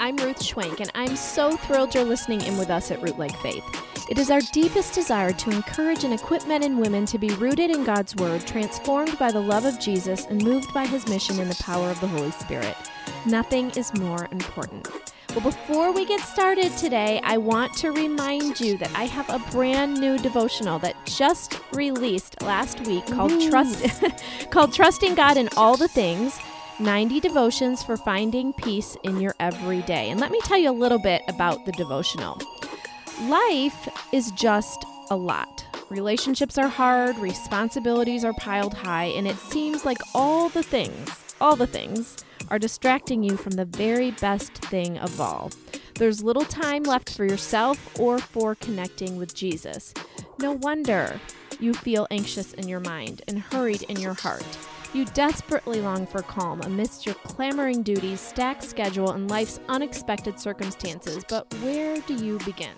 I'm Ruth Schwank, and I'm so thrilled you're listening in with us at Rootlike Faith. It is our deepest desire to encourage and equip men and women to be rooted in God's Word, transformed by the love of Jesus, and moved by His mission in the power of the Holy Spirit. Nothing is more important. Well, before we get started today, I want to remind you that I have a brand new devotional that just released last week called Trust called Trusting God in All the Things. 90 devotions for finding peace in your everyday. And let me tell you a little bit about the devotional. Life is just a lot. Relationships are hard, responsibilities are piled high, and it seems like all the things, all the things, are distracting you from the very best thing of all. There's little time left for yourself or for connecting with Jesus. No wonder you feel anxious in your mind and hurried in your heart. You desperately long for calm amidst your clamoring duties, stacked schedule, and life's unexpected circumstances. But where do you begin?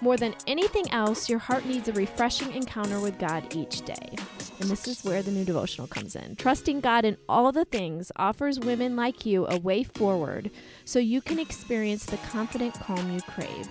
More than anything else, your heart needs a refreshing encounter with God each day. And this is where the new devotional comes in. Trusting God in all the things offers women like you a way forward so you can experience the confident calm you crave.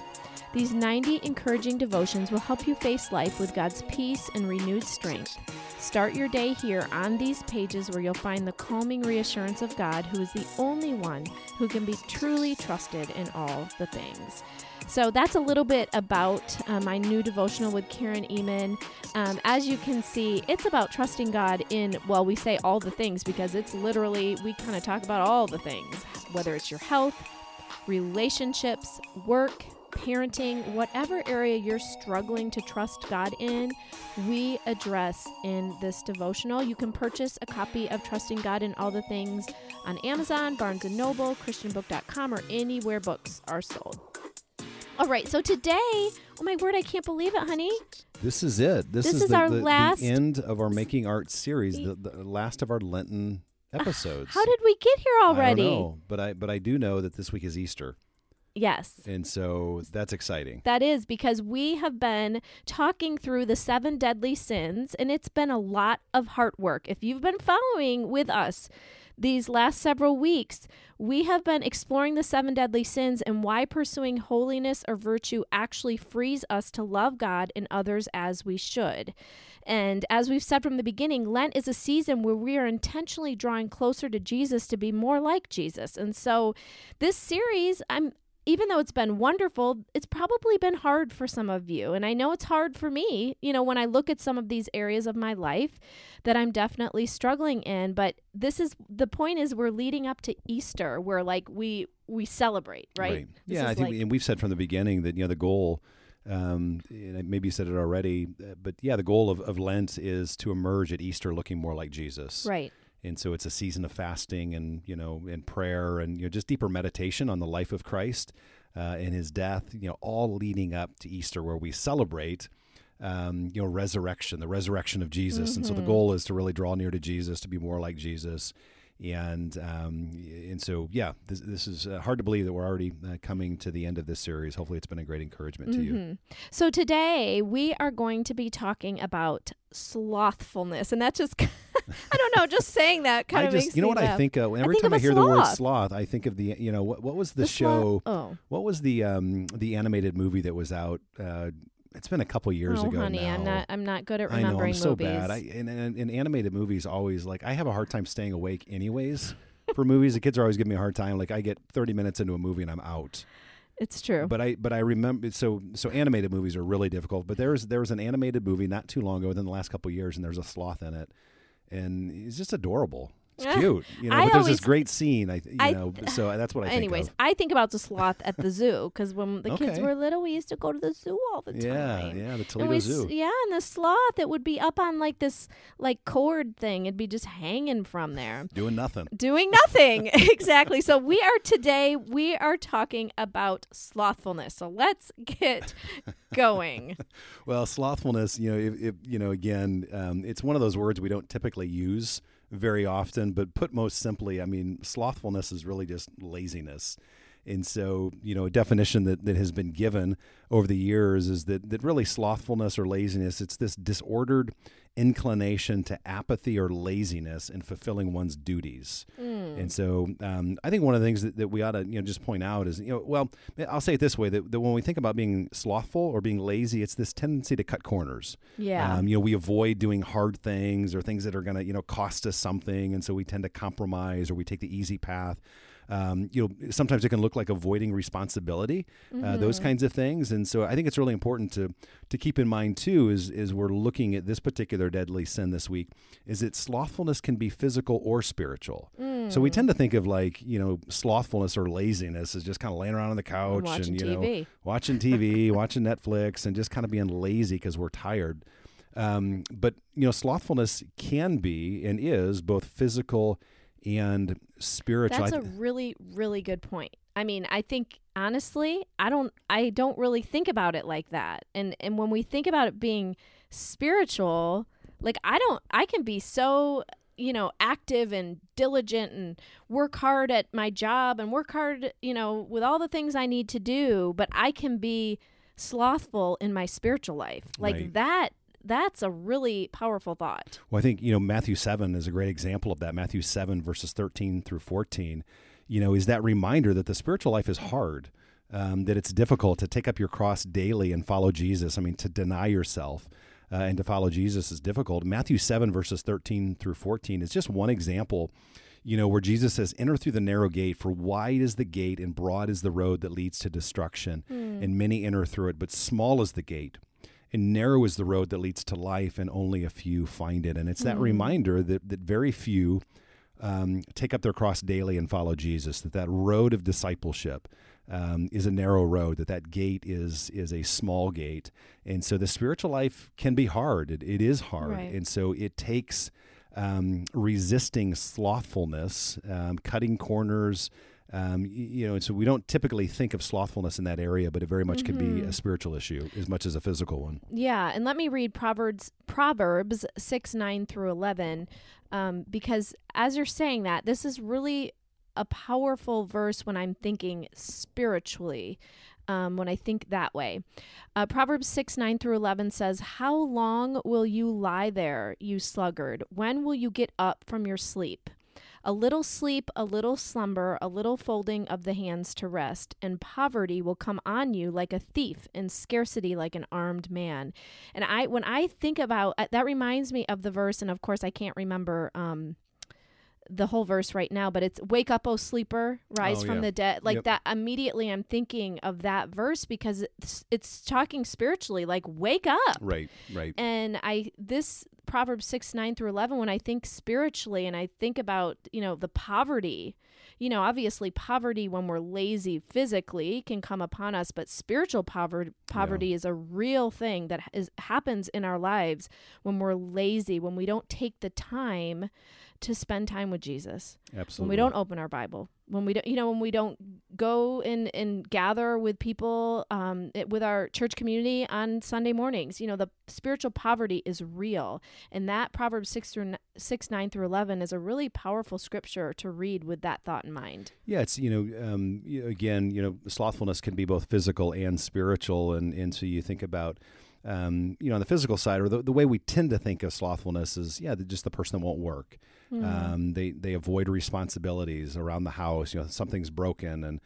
These 90 encouraging devotions will help you face life with God's peace and renewed strength. Start your day here on these pages where you'll find the calming reassurance of God, who is the only one who can be truly trusted in all the things. So that's a little bit about uh, my new devotional with Karen Ehman. Um, as you can see, it's about trusting God in, well, we say all the things because it's literally, we kind of talk about all the things, whether it's your health, relationships, work, parenting, whatever area you're struggling to trust God in, we address in this devotional. You can purchase a copy of Trusting God in All the Things on Amazon, Barnes & Noble, christianbook.com, or anywhere books are sold. All right, so today, oh my word, I can't believe it, honey. This is it. This, This is, is the, our the- the last- end of our Making Art series, the, the last of our Lenten ah, episodes. How did we get here already? I don't know, but I but I do know that this week is Easter, Yes. and so that's exciting. That is because we have been talking through the seven deadly sins, and it's been a lot of heart work. If you've been following with us these last several weeks, we have been exploring the seven deadly sins and why pursuing holiness or virtue actually frees us to love God and others as we should. And as we've said from the beginning, Lent is a season where we are intentionally drawing closer to Jesus to be more like Jesus. And so this series, I'm even though it's been wonderful, it's probably been hard for some of you. And I know it's hard for me, you know, when I look at some of these areas of my life that I'm definitely struggling in. But this is the point is we're leading up to Easter where like we we celebrate, right? This Yeah, I think, like- and we've said from the beginning that you know the goal. Um, and maybe you said it already, uh, but yeah, the goal of, of Lent is to emerge at Easter looking more like Jesus. right. And so it's a season of fasting and you know and prayer and you know just deeper meditation on the life of Christ uh, and his death you know all leading up to Easter where we celebrate um, you know resurrection the resurrection of Jesus. And so the goal is to really draw near to Jesus to be more like Jesus. And um, and so yeah this, this is uh, hard to believe that we're already uh, coming to the end of this series. Hopefully it's been a great encouragement to you. Mhm. So today we are going to be talking about slothfulness, and that just I don't know, just saying that kind I of just makes you know what I think uh, every think time of I hear the word sloth. sloth I think of the you know what what was the, The show Oh, What was the um the animated movie that was out? Uh, it's been a couple years oh, ago honey, now. I'm not. I'm not good at remembering I know I'm so movies. bad. I and, and, and animated movies always like I have a hard time staying awake anyways. For movies, the kids are always giving me a hard time. Like I get 30 minutes into a movie and I'm out. it's true. But I but I remember so so animated movies are really difficult. But there's there was an animated movie not too long ago, within the last couple of years, and there's a sloth in it, and he's just adorable. It's cute, you know. I but there's always- this great scene. I you I- know. So that's what I think Anyways, of. I think about the sloth at the zoo because when the kids were little, we used to go to the zoo all the Yeah, time. yeah, yeah, the Toledo we, Zoo. yeah, and the sloth, it would be up on like this like cord thing. It'd be just hanging from there. Doing nothing. Doing nothing. exactly. So we are today, we are talking about slothfulness. So let's get going. Well, slothfulness, you know, if, if you know, again, um, it's one of those words we don't typically use very often. But put most simply, I mean, slothfulness is really just laziness. And so, you know, a definition that, that has been given over the years is that, that really slothfulness or laziness, it's this disordered inclination to apathy or laziness in fulfilling one's duties. Mm. And so um, I think one of the things that, that we ought to you know just point out is you know well I'll say it this way that, that when we think about being slothful or being lazy, it's this tendency to cut corners. Yeah. Um, you know we avoid doing hard things or things that are going to you know cost us something, and so we tend to compromise or we take the easy path um, you know, sometimes it can look like avoiding responsibility, mm-hmm. uh, those mm-hmm. kinds of things. And so I think it's really important to to keep in mind too, is is we're looking at this particular deadly sin this week, is that slothfulness can be physical or spiritual. Mm. So we tend to think of like you know slothfulness or laziness as just kind of laying around on the couch and, and you TV. know watching TV, watching Netflix, and just kind of being lazy because we're tired. Um, but you know, slothfulness can be and is both physical and spiritual. That's a really, really good point. I mean, I think honestly, I don't I don't really think about it like that. And and when we think about it being spiritual, like I don't I can be so you know active and diligent and work hard at my job and work hard you know with all the things i need to do but i can be slothful in my spiritual life like right. that that's a really powerful thought. Well, I think, you know, Matthew 7 is a great example of that. Matthew 7, verses 13 through 14, you know, is that reminder that the spiritual life is hard, um, that it's difficult to take up your cross daily and follow Jesus. I mean, to deny yourself. Uh, and to follow Jesus is difficult. Matthew 7, verses 13 through 14 is just one example, you know, where Jesus says, Enter through the narrow gate, for wide is the gate and broad is the road that leads to destruction, mm. and many enter through it, but small is the gate and narrow is the road that leads to life, and only a few find it. And it's that mm. reminder that that very few um, take up their cross daily and follow Jesus. That that road of discipleship um, is a narrow road. That that gate is is a small gate, and so the spiritual life can be hard. it, it is hard, right. and so it takes um, resisting slothfulness, um, cutting corners. Um, you know, and so we don't typically think of slothfulness in that area, but it very much mm-hmm. could be a spiritual issue as much as a physical one. Yeah, and let me read Proverbs Proverbs six nine through eleven, um, because as you're saying that, this is really a powerful verse when I'm thinking spiritually. Um, when I think that way. Uh, Proverbs 6 9 through 11 says, How long will you lie there, you sluggard? When will you get up from your sleep? A little sleep, a little slumber, a little folding of the hands to rest, and poverty will come on you like a thief, and scarcity like an armed man. And I, when I think about uh, that, reminds me of the verse, and of course I can't remember um, the whole verse right now, but it's wake up, O sleeper, rise oh, from yeah. the dead. Like yep. that immediately I'm thinking of that verse because it's, it's talking spiritually, like wake up. Right, right. And I this Proverbs six, nine through eleven, when I think spiritually and I think about, you know, the poverty, you know, obviously poverty when we're lazy physically can come upon us, but spiritual poverty poverty yeah. is a real thing that is happens in our lives when we're lazy, when we don't take the time to spend time with Jesus. Absolutely. When we don't open our Bible, when we don't, you know, when we don't go and, and gather with people, um, it, with our church community on Sunday mornings, you know, the spiritual poverty is real. And that Proverbs 6 through 6, 9 through 11 is a really powerful scripture to read with that thought in mind. Yeah. It's, you know, um, again, you know, slothfulness can be both physical and spiritual. And, and so you think about, um, you know, on the physical side, or the, the way we tend to think of slothfulness is, yeah, just the person that won't work. Mm. Um, they they avoid responsibilities around the house. You know, something's broken and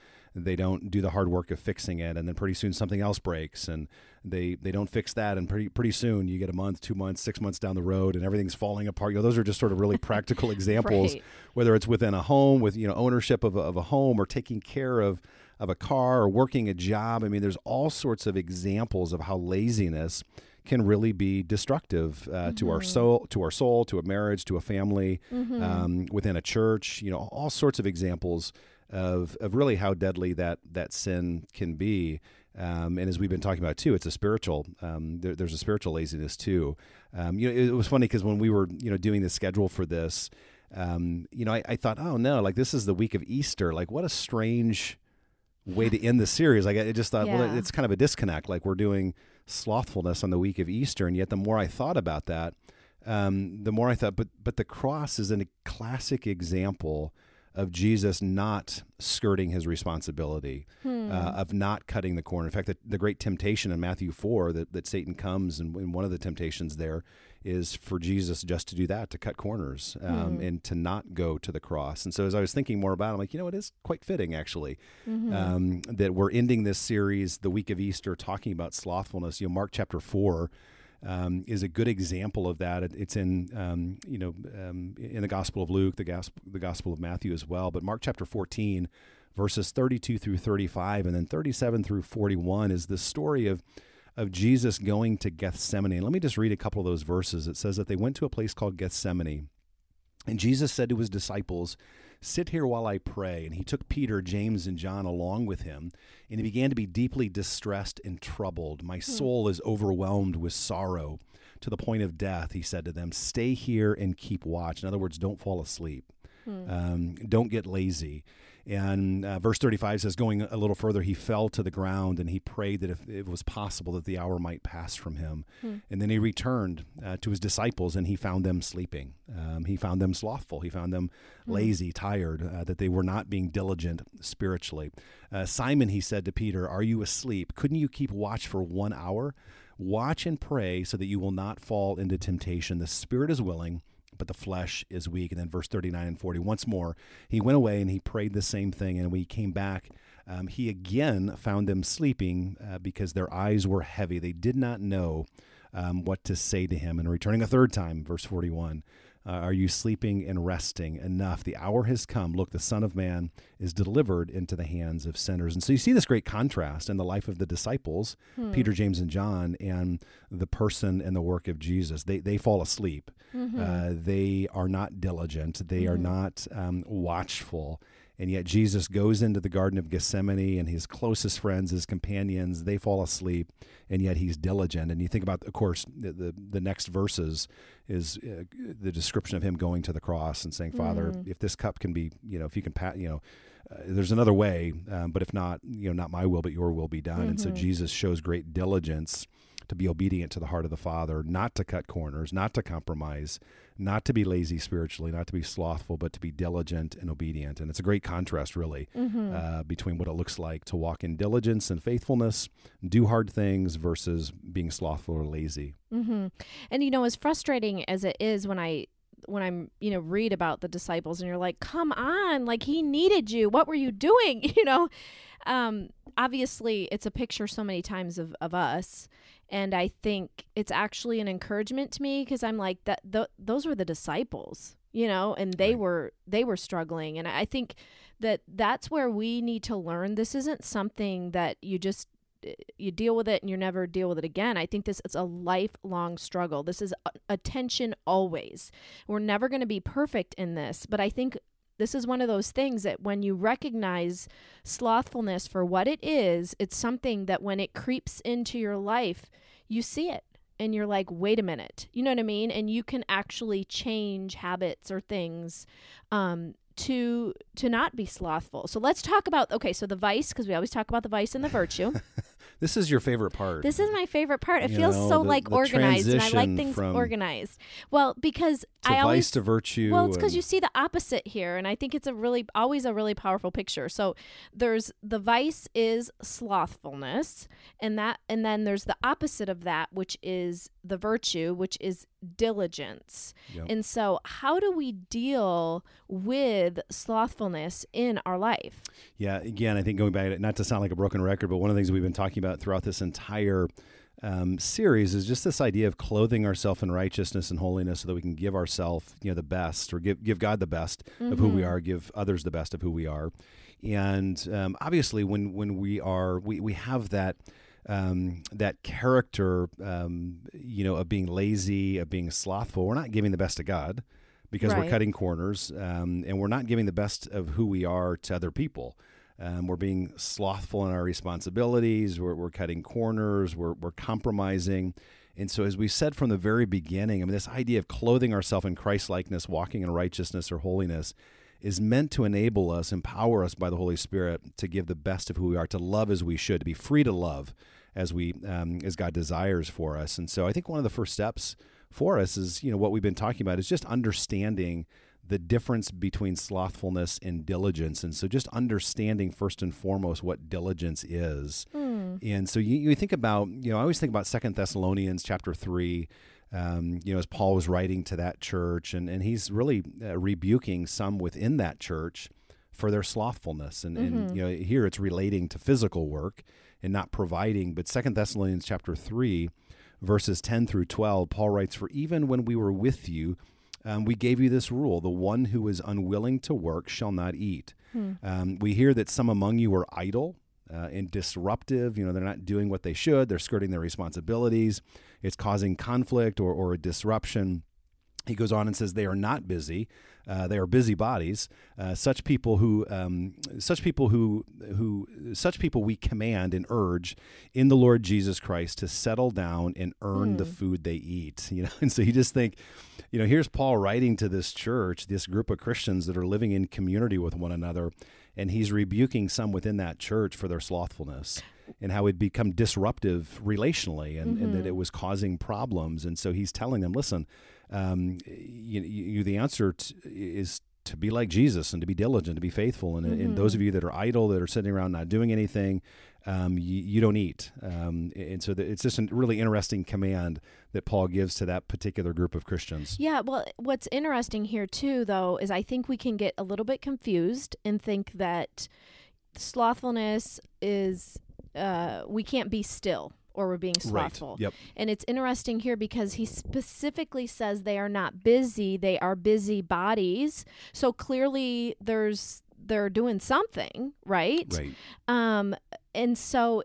they don't do the hard work of fixing it, and then pretty soon something else breaks, and they they don't fix that, and pretty pretty soon you get a month, two months, six months down the road, and everything's falling apart. You know, those are just sort of really practical examples, right. whether it's within a home with you know ownership of a, of a home or taking care of of a car or working a job. I mean, there's all sorts of examples of how laziness can really be destructive uh, mm-hmm. to our mm-hmm. soul, to our soul, to a marriage, to a family, mm-hmm. um, within a church. You know, all sorts of examples of of really how deadly that that sin can be. Um, and as we've been talking about too, it's a spiritual. Um, there, there's a spiritual laziness too. Um, you know, it, it was funny because when we were you know doing the schedule for this, um, you know, I, I, thought, oh no, like this is the week of Easter. Like what a strange way to end the series. Like I just thought, yeah. well, it's kind of a disconnect. Like we're doing slothfulness on the week of Easter, and yet the more I thought about that, um, the more I thought, but but the cross is a classic example of Jesus not skirting his responsibility, Hmm. uh, of not cutting the corner. In fact, the, the great temptation in Matthew 4 that, that Satan comes, and, and one of the temptations there is for Jesus just to do that, to cut corners um, Hmm. and to not go to the cross. And so as I was thinking more about it, I'm like, you know, it is quite fitting actually um, that we're ending this series the week of Easter talking about slothfulness. You know, Mark chapter 4 um, is a good example of that. It, it's in um, you know um, in the Gospel of Luke, the gospel, the Gospel of Matthew as well. But Mark chapter 14, verses 32 through 35, and then 37 through 41 is the story of of Jesus going to Gethsemane. And let me just read a couple of those verses. It says that they went to a place called Gethsemane, and Jesus said to his disciples, Sit here while I pray. And he took Peter, James, and John along with him, and he began to be deeply distressed and troubled. My soul is overwhelmed with sorrow to the point of death, he said to them. Stay here and keep watch. In other words, don't fall asleep. Um, don't get lazy. And uh, verse 35 says, going a little further, he fell to the ground and he prayed that if it was possible that the hour might pass from him. And then he returned uh, to his disciples and he found them sleeping. Um, he found them slothful. He found them lazy, tired, uh, that they were not being diligent spiritually. Uh, Simon, he said to Peter, Are you asleep? Couldn't you keep watch for one hour? Watch and pray so that you will not fall into temptation. The spirit is willing but the flesh is weak. And then verse 39 and 40, once more, he went away and he prayed the same thing. And when he came back, um, he again found them sleeping uh, because their eyes were heavy. They did not know um, what to say to him. And returning a third time, verse 41, uh, are you sleeping and resting enough? The hour has come. Look, the Son of Man is delivered into the hands of sinners. And so you see this great contrast in the life of the disciples, Peter, James, and John, and the person and the work of Jesus. They, they fall asleep. Uh, they are not diligent. They are not um, watchful. And yet Jesus goes into the Garden of Gethsemane, and his closest friends, his companions, they fall asleep, and yet he's diligent. And you think about, of course, the the, the next verses is uh, the description of him going to the cross and saying, "Father, if this cup can be, you know, if you can, pat, you know." Uh, there's another way, um, but if not, you know, not my will, but your will be done. And so Jesus shows great diligence to be obedient to the heart of the Father, not to cut corners, not to compromise, not to be lazy spiritually, not to be slothful, but to be diligent and obedient. And it's a great contrast, really, uh, between what it looks like to walk in diligence and faithfulness, do hard things versus being slothful or lazy. Mm-hmm. And you know, as frustrating as it is when I when I'm you know read about the disciples and you're like, come on, like he needed you. What were you doing? You know, um, obviously it's a picture so many times of of us. And I think it's actually an encouragement to me because I'm like that. Th- those were the disciples, you know, and they Right. were they were struggling. And I think that that's where we need to learn. This isn't something that you just you deal with it and you never deal with it again. I think this is a lifelong struggle. This is attention always. We're never going to be perfect in this, but I think this is one of those things that when you recognize slothfulness for what it is, it's something that when it creeps into your life, you see it and you're like, wait a minute. You know what I mean? And you can actually change habits or things um, to to not be slothful. So let's talk about okay, so the vice because we always talk about the vice and the virtue. This is your favorite part. This is my favorite part. It You feels know, so the- like the organized, and I like things organized. Well, because I vice always to virtue. well, it's because you see the opposite here, and I think it's a really always a really powerful picture. So there's the vice is slothfulness, and that, and then there's the opposite of that, which is the virtue, which is diligence. Yep. And so, how do we deal with slothfulness in our life? Yeah, again, I think going back, not to sound like a broken record, but one of the things we've been talking about throughout this entire um, series is just this idea of clothing ourselves in righteousness and holiness, so that we can give ourselves, you know, the best, or give give God the best of who we are, give others the best of who we are, and um, obviously, when when we are, we we have that. Um, that character, um, you know, of being lazy, of being slothful, we're not giving the best to God because we're cutting corners, um, and we're not giving the best of who we are to other people. Um, we're being slothful in our responsibilities. We're, we're cutting corners. We're, we're compromising. And so, as we said from the very beginning, I mean, this idea of clothing ourselves in Christ likeness, walking in righteousness or holiness, is meant to enable us, empower us by the Holy Spirit to give the best of who we are, to love as we should, to be free to love as we um, as God desires for us. And so, I think one of the first steps for us is, you know, what we've been talking about is just understanding the difference between slothfulness and diligence. And so just understanding first and foremost what diligence is. Mm. And so you, you think about, you know, I always think about Second Thessalonians chapter 3. Um, you know, as Paul was writing to that church, and, and he's really uh, rebuking some within that church for their slothfulness. And, mm-hmm. and, you know, here it's relating to physical work and not providing. But Second Thessalonians chapter 3, verses 10 through 12, Paul writes, For even when we were with you, um, we gave you this rule the one who is unwilling to work shall not eat. Hmm. Um, we hear that some among you are idle. Uh, and disruptive. You know, they're not doing what they should. They're skirting their responsibilities. It's causing conflict or, or a disruption. He goes on and says they are not busy, uh, they are busybodies. Uh, such people who, um, such people who, who, such people we command and urge in the Lord Jesus Christ to settle down and earn mm. the hmm. food they eat. You know, and so you just think, you know, here's Paul writing to this church, this group of Christians that are living in community with one another, and he's rebuking some within that church for their slothfulness and how it'd become disruptive relationally, and, mm-hmm. and that mm-hmm. it was causing problems. And so he's telling them, listen um, you, you, the answer t- is to be like Jesus and to be diligent, to be faithful. And, mm-hmm. and those of you that are idle, that are sitting around not doing anything, um, you, you, don't eat. Um, and so the, it's just a really interesting command that Paul gives to that particular group of Christians. Yeah, well, what's interesting here too, though, is I think we can get a little bit confused and think that slothfulness is uh, we can't be still or we're being slothful. Right. Yep. And it's interesting here because he specifically says they are not busy, they are busy bodies. So clearly there's they're doing something, right? Right. Um and so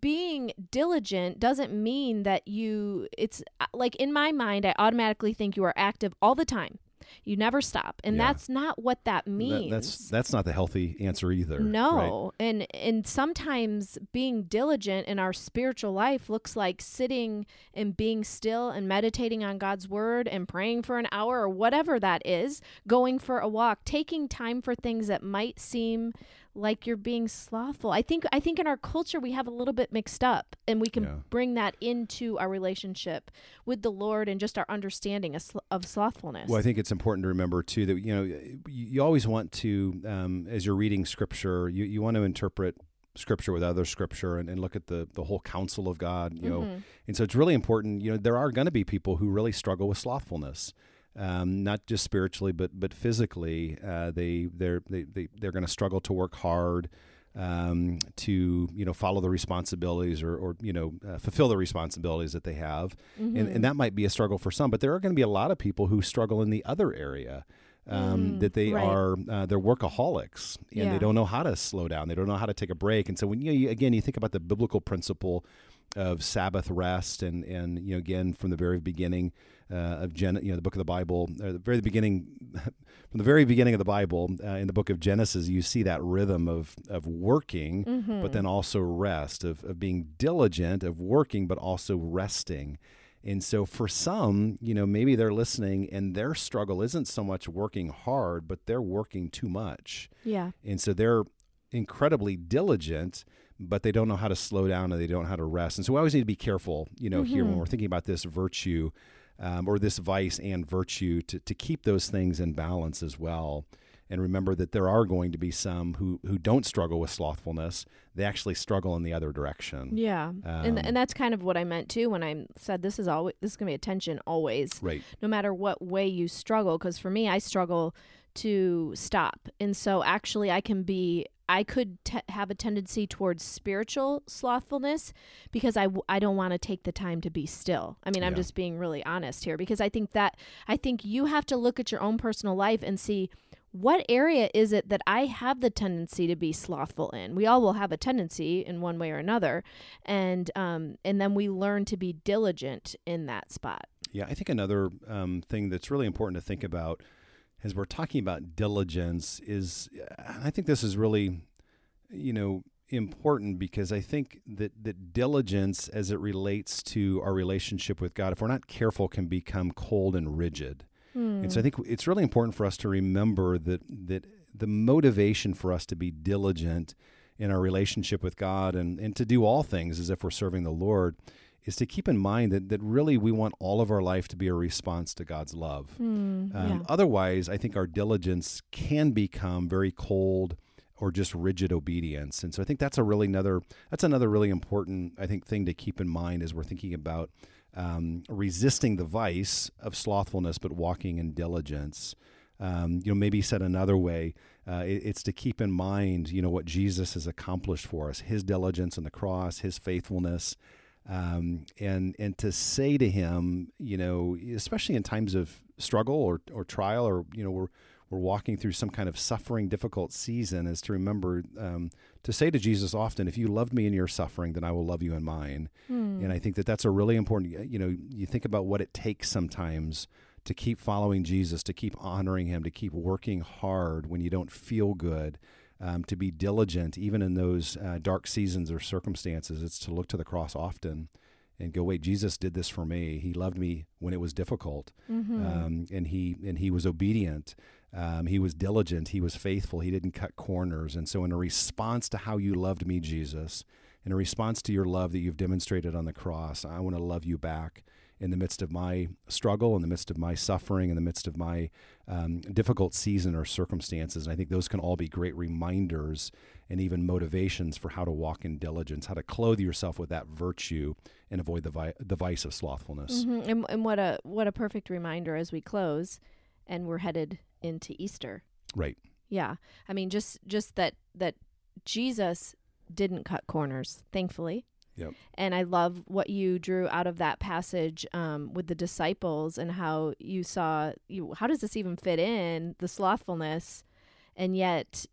being diligent doesn't mean that you it's uh, like in my mind I automatically think you are active all the time. You never stop. And yeah. that's not what that means. That, that's that's not the healthy answer either. No. Right? And and sometimes being diligent in our spiritual life looks like sitting and being still and meditating on God's word and praying for an hour or whatever that is, going for a walk, taking time for things that might seem like you're being slothful. I think I think in our culture we have a little bit mixed up and we can yeah. bring that into our relationship with the Lord and just our understanding of, of, slothfulness. Well, I think it's important to remember too that you know you, you always want to um, as you're reading scripture, you, you want to interpret scripture with other scripture and, and look at the the whole counsel of God, you mm-hmm. know. And so it's really important, you know, there are going to be people who really struggle with slothfulness um, not just spiritually but but physically. Uh, they they're they, they they're going to struggle to work hard. Um, to you know follow the responsibilities or, or you know uh, fulfill the responsibilities that they have, mm-hmm. and, and that might be a struggle for some. But there are going to be a lot of people who struggle in the other area. Um, mm, that they right. are uh, they're workaholics and yeah. they don't know how to slow down. They don't know how to take a break. And so when you, you again you think about the biblical principle of Sabbath rest, and and you know again from the very beginning of Gen, you know the book of the Bible, the very beginning, from the very beginning of the Bible uh, in the book of Genesis, you see that rhythm of of working, mm-hmm. but then also rest, of of being diligent, of working, but also resting. And so for some, you know, maybe they're listening and their struggle isn't so much working hard, but they're working too much. Yeah. And so they're incredibly diligent but they don't know how to slow down and they don't know how to rest. And so we always need to be careful, you know, mm-hmm. here when mm-hmm. we're thinking about this virtue um, or this vice and virtue to, to keep those things in balance as well. And remember that there are going to be some who, who don't struggle with slothfulness. They actually struggle in the other direction. Yeah, um, and and that's kind of what I meant too when I said this is always this is going to be attention always, right? No matter what way you struggle, because for me, I struggle to stop, and so actually, I can be I could have a tendency towards spiritual slothfulness because I w- I don't want to take the time to be still. I mean, I'm just being really honest here because I think that I think you have to look at your own personal life and see what area is it that I have the tendency to be slothful in? We all will have a tendency in one way or another, and um, and then we learn to be diligent in that spot. Yeah, I think another um, thing that's really important to think about as we're talking about diligence is I think this is really you know important because I think that that diligence as it relates to our relationship with God if we're not careful can become cold and rigid. Hmm. And so I think it's really important for us to remember that that the motivation for us to be diligent in our relationship with God and, and to do all things as if we're serving the Lord is to keep in mind that, that really we want all of our life to be a response to God's love. Mm, Um, yeah. Otherwise, I think our diligence can become very cold or just rigid obedience. And so I think that's a really another that's another really important I think thing to keep in mind as we're thinking about um, resisting the vice of slothfulness, but walking in diligence. Um, you know, maybe said another way, uh, it- it's to keep in mind, you know, what Jesus has accomplished for us, His diligence on the cross, His faithfulness, um, and and to say to Him, you know, especially in times of struggle or or trial, or you know, we're we're walking through some kind of suffering, difficult season, is to remember um, to say to Jesus often, "If you loved me in your suffering, then I will love you in mine." Hmm. And I think that that's a really important. You know, you think about what it takes sometimes to keep following Jesus, to keep honoring Him, to keep working hard when you don't feel good, um, to be diligent even in those uh, dark seasons or circumstances. It's to look to the cross often and go, "Wait, Jesus did this for me. He loved me when it was difficult, Mhm. um, and he and he was obedient." Um, he was diligent. He was faithful. He didn't cut corners. And so, in a response to how you loved me, Jesus, in a response to your love that you've demonstrated on the cross, I want to love you back in the midst of my struggle, in the midst of my suffering, in the midst of my um, difficult season or circumstances. And I think those can all be great reminders and even motivations for how to walk in diligence, how to clothe yourself with that virtue and avoid the, vi- the vice of slothfulness. Mhm. And, and what a what a perfect reminder as we close, and we're headed into Easter. Right. Yeah, I mean, just just that that Jesus didn't cut corners, thankfully. Yep. And I love what you drew out of that passage um, with the disciples and how you saw you. How does this even fit in the slothfulness, and yet,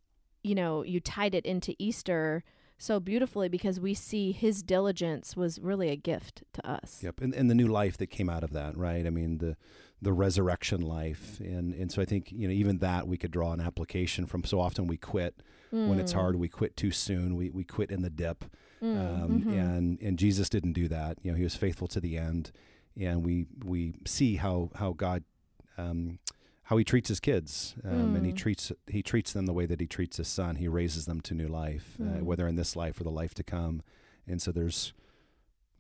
you know, you tied it into Easter so beautifully because we see his diligence was really a gift to us. Yep, and, and the new life that came out of that, right? I mean the the resurrection life, and and so I think you know even that we could draw an application from. So often we quit when it's Mm. hard, we quit too soon, we we quit in the dip, Mm, um, mhm. and and Jesus didn't do that. You know, he was faithful to the end, and we we see how how God. Um, how he treats his kids, um, and he Mm. treats he treats them the way that he treats his son. He raises them to new life, uh, Mm. whether in this life or the life to come. And so there's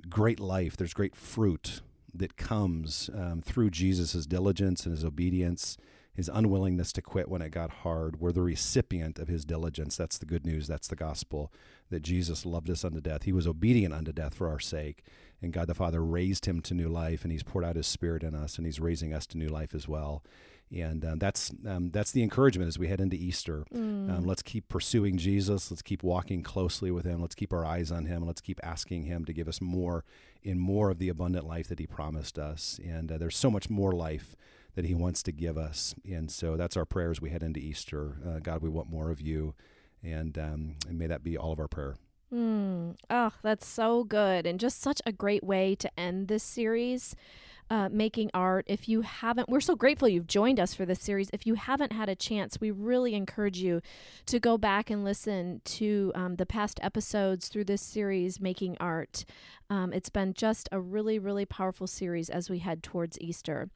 great life. There's great fruit that comes um, through Jesus' diligence and his obedience, his unwillingness to quit when it got hard. We're the recipient of his diligence. That's the good news. That's the gospel that Jesus loved us unto death. He was obedient unto death for our sake. And God the Father raised him to new life, and he's poured out his spirit in us, and he's raising us to new life as well. And uh, that's um, that's the encouragement as we head into Easter. Mm. Um, let's keep pursuing Jesus. Let's keep walking closely with Him. Let's keep our eyes on Him. Let's keep asking Him to give us more in more of the abundant life that He promised us. And uh, there's so much more life that He wants to give us. And so that's our prayer as we head into Easter. Uh, God, we want more of you. And, um, and may that be all of our prayer. Mm. Oh, that's so good. And just such a great way to end this series. Uh, making art. If you haven't, we're so grateful you've joined us for this series. If you haven't had a chance, we really encourage you to go back and listen to um, the past episodes through this series, Making Art. Um, it's been just a really, really powerful series as we head towards Easter.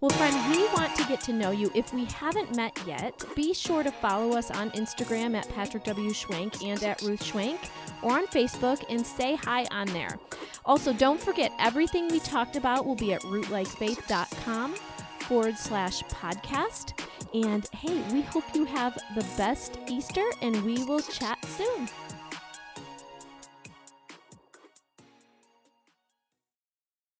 Well, friend, we want to get to know you. If we haven't met yet, be sure to follow us on Instagram at Patrick W. Schwank and at Ruth Schwank or on Facebook and say hi on there. Also, don't forget everything we talked about will be at rootlikefaith.com forward slash podcast. And hey, we hope you have the best Easter and we will chat soon.